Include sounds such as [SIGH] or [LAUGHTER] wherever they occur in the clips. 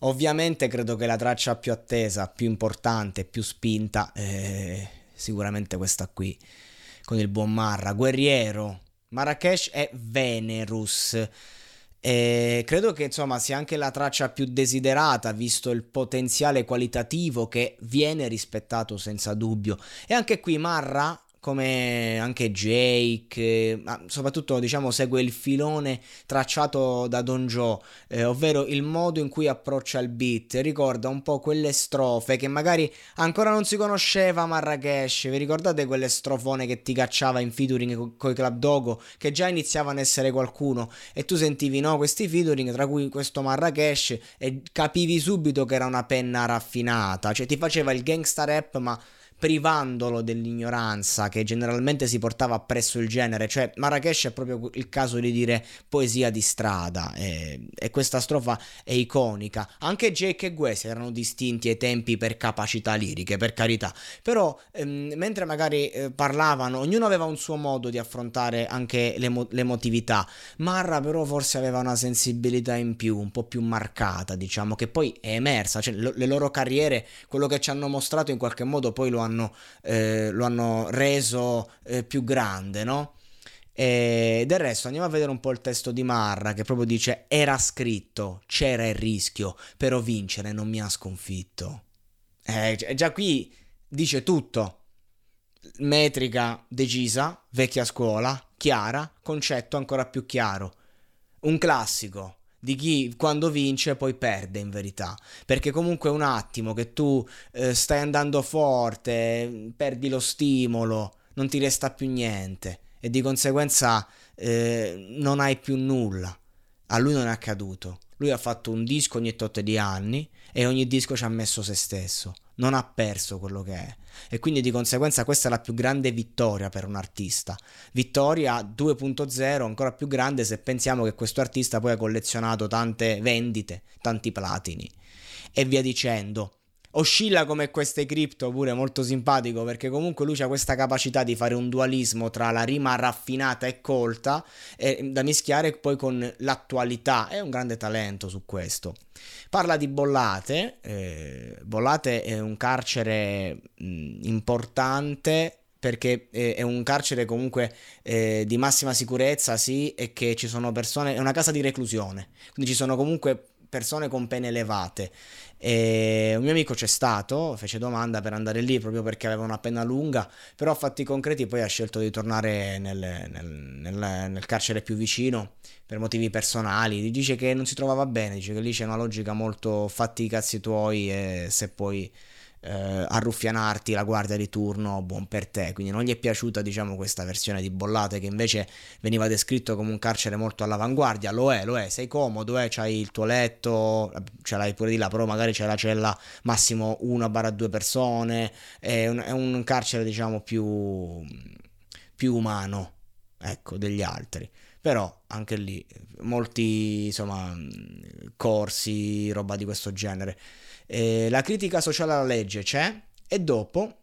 Ovviamente credo che la traccia più attesa, più importante, più spinta è sicuramente questa qui, con il buon Marra. Guerriero, Marrakesh e Venerus. E credo che insomma sia anche la traccia più desiderata visto il potenziale qualitativo che viene rispettato senza dubbio e anche qui Marra come anche Jake, ma soprattutto diciamo segue il filone tracciato da Don Joe, eh, ovvero il modo in cui approccia il beat, ricorda un po' quelle strofe che magari ancora non si conosceva Marrakesh, vi ricordate quelle strofone che ti cacciava in featuring con i Club Dogo, che già iniziavano a essere qualcuno? E tu sentivi no, questi featuring, tra cui questo Marrakesh e capivi subito che era una penna raffinata, cioè ti faceva il gangsta rap ma privandolo dell'ignoranza che generalmente si portava appresso il genere, cioè Marrakesh è proprio il caso di dire poesia di strada e, e questa strofa è iconica. Anche Jake e Guesi erano distinti ai tempi per capacità liriche, per carità, però ehm, mentre magari eh, parlavano, ognuno aveva un suo modo di affrontare anche l'emo- l'emotività. Marra però forse aveva una sensibilità in più, un po' più marcata, diciamo, che poi è emersa, cioè lo- le loro carriere, quello che ci hanno mostrato in qualche modo poi lo hanno hanno, eh, lo hanno reso eh, più grande, no? E del resto andiamo a vedere un po' il testo di Marra che proprio dice era scritto, c'era il rischio, però vincere non mi ha sconfitto. Eh, già qui dice tutto. Metrica decisa, vecchia scuola, chiara, concetto ancora più chiaro. Un classico, di chi quando vince poi perde in verità. Perché comunque un attimo che tu eh, stai andando forte perdi lo stimolo non ti resta più niente e di conseguenza eh, non hai più nulla. A lui non è accaduto. Lui ha fatto un disco ogni tot di anni e ogni disco ci ha messo se stesso non ha perso quello che è e quindi di conseguenza questa è la più grande vittoria per un artista. Vittoria 2.0 ancora più grande se pensiamo che questo artista poi ha collezionato tante vendite, tanti platini e via dicendo. Oscilla come queste cripto pure molto simpatico perché comunque lui ha questa capacità di fare un dualismo tra la rima raffinata e colta e da mischiare poi con l'attualità, è un grande talento su questo. Parla di Bollate, eh, Bollate è un carcere mh, importante perché è un carcere comunque eh, di massima sicurezza, sì, e che ci sono persone, è una casa di reclusione, quindi ci sono comunque persone con pene elevate. E un mio amico c'è stato, fece domanda per andare lì proprio perché aveva una penna lunga, però a fatti concreti poi ha scelto di tornare nel, nel, nel, nel carcere più vicino per motivi personali. Dice che non si trovava bene, dice che lì c'è una logica molto fatti i cazzi tuoi e se poi eh, arruffianarti la guardia di turno, buon per te. Quindi non gli è piaciuta, diciamo, questa versione di Bollate che invece veniva descritto come un carcere molto all'avanguardia. Lo è, lo è, sei comodo, eh, c'hai il tuo letto, ce l'hai pure di là, però magari c'è la cella massimo 1-2 persone. È un, è un carcere, diciamo, più, più umano, ecco, degli altri però anche lì molti insomma corsi roba di questo genere eh, la critica sociale alla legge c'è e dopo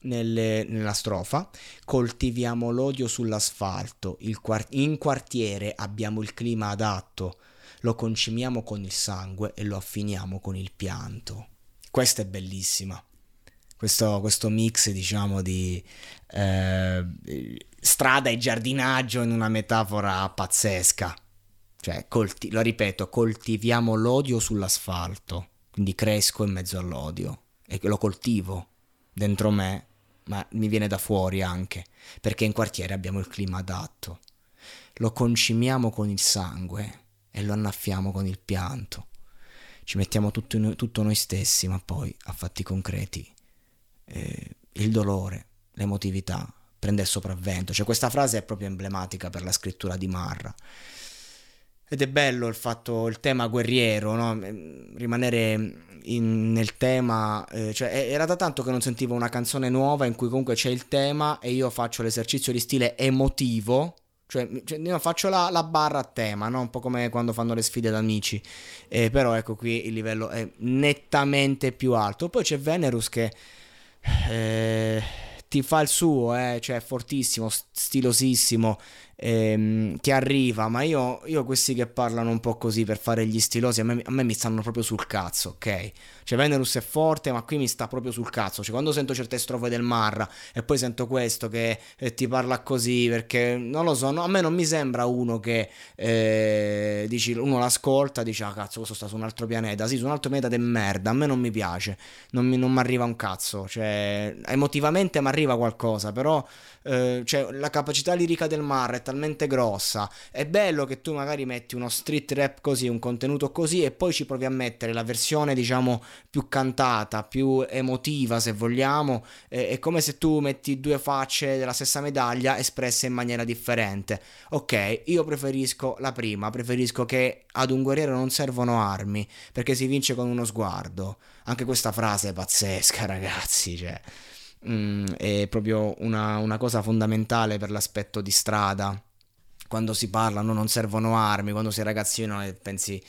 nelle, nella strofa coltiviamo l'odio sull'asfalto, quart- in quartiere abbiamo il clima adatto, lo concimiamo con il sangue e lo affiniamo con il pianto. Questa è bellissima. Questo, questo mix, diciamo, di eh, strada e giardinaggio in una metafora pazzesca. Cioè, colti- lo ripeto, coltiviamo l'odio sull'asfalto quindi cresco in mezzo all'odio e lo coltivo dentro me, ma mi viene da fuori anche, perché in quartiere abbiamo il clima adatto. Lo concimiamo con il sangue e lo annaffiamo con il pianto. Ci mettiamo tutto, in, tutto noi stessi, ma poi a fatti concreti. Eh, il dolore, l'emotività prende il sopravvento. Cioè questa frase è proprio emblematica per la scrittura di Marra. Ed è bello il fatto, il tema guerriero, no? rimanere in, nel tema, eh, cioè era da tanto che non sentivo una canzone nuova in cui comunque c'è il tema e io faccio l'esercizio di stile emotivo, cioè, cioè io faccio la, la, barra a tema, no? un po' come quando fanno le sfide d'amici, eh, però ecco qui il livello è nettamente più alto. Poi c'è Venerus che... Eh, ti fa il suo, eh, cioè è fortissimo, stilosissimo, ehm, che arriva, ma io, io, questi che parlano un po' così per fare gli stilosi, a me, a me mi stanno proprio sul cazzo, ok? Cioè Venerus è forte, ma qui mi sta proprio sul cazzo. Cioè quando sento certe strofe del Marra e poi sento questo che eh, ti parla così, perché non lo so, no, a me non mi sembra uno che eh, dici, uno l'ascolta, dice, ah cazzo, questo sta su un altro pianeta. Sì, su un altro pianeta di merda, a me non mi piace, non mi arriva un cazzo. Cioè, emotivamente mi arriva qualcosa, però eh, cioè, la capacità lirica del Marra è talmente grossa. È bello che tu magari metti uno street rap così, un contenuto così, e poi ci provi a mettere la versione, diciamo, più cantata, più emotiva, se vogliamo. Eh, è come se tu metti due facce della stessa medaglia espresse in maniera differente. Ok, io preferisco la prima, preferisco che ad un guerriero non servono armi, perché si vince con uno sguardo. Anche questa frase è pazzesca, [LAUGHS] ragazzi, cioè mm, è proprio una, una cosa fondamentale per l'aspetto di strada. Quando si parla non servono armi, quando sei ragazzino e pensi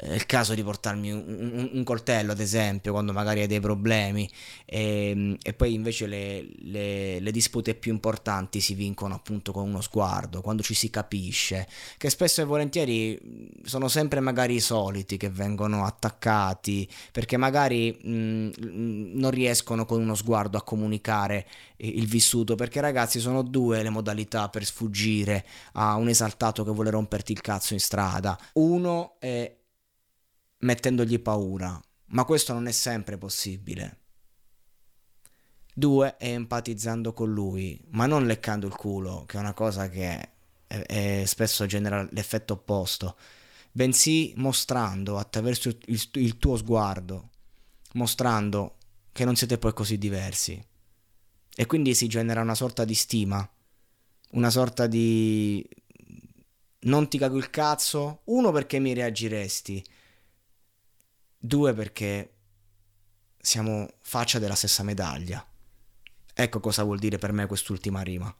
è il caso di portarmi un, un, un, coltello, ad esempio, quando magari hai dei problemi, e, ehm, e poi invece le, le, le, dispute più importanti si vincono appunto con uno sguardo, quando ci si capisce, che spesso e volentieri sono sempre magari i soliti che vengono attaccati, perché magari mh, non riescono con uno sguardo a comunicare il vissuto, perché ragazzi sono due le modalità per sfuggire a un esaltato che vuole romperti il cazzo in strada. Uno è mettendogli paura, ma questo non è sempre possibile. Due, è empatizzando con lui, ma non leccando il culo, che è una cosa che è, è spesso genera l'effetto opposto, bensì mostrando attraverso il, il tuo sguardo, mostrando che non siete poi così diversi. E quindi si genera una sorta di stima, una sorta di... non ti cago il cazzo, uno perché mi reagiresti, Due perché siamo faccia della stessa medaglia. Ecco cosa vuol dire per me quest'ultima rima.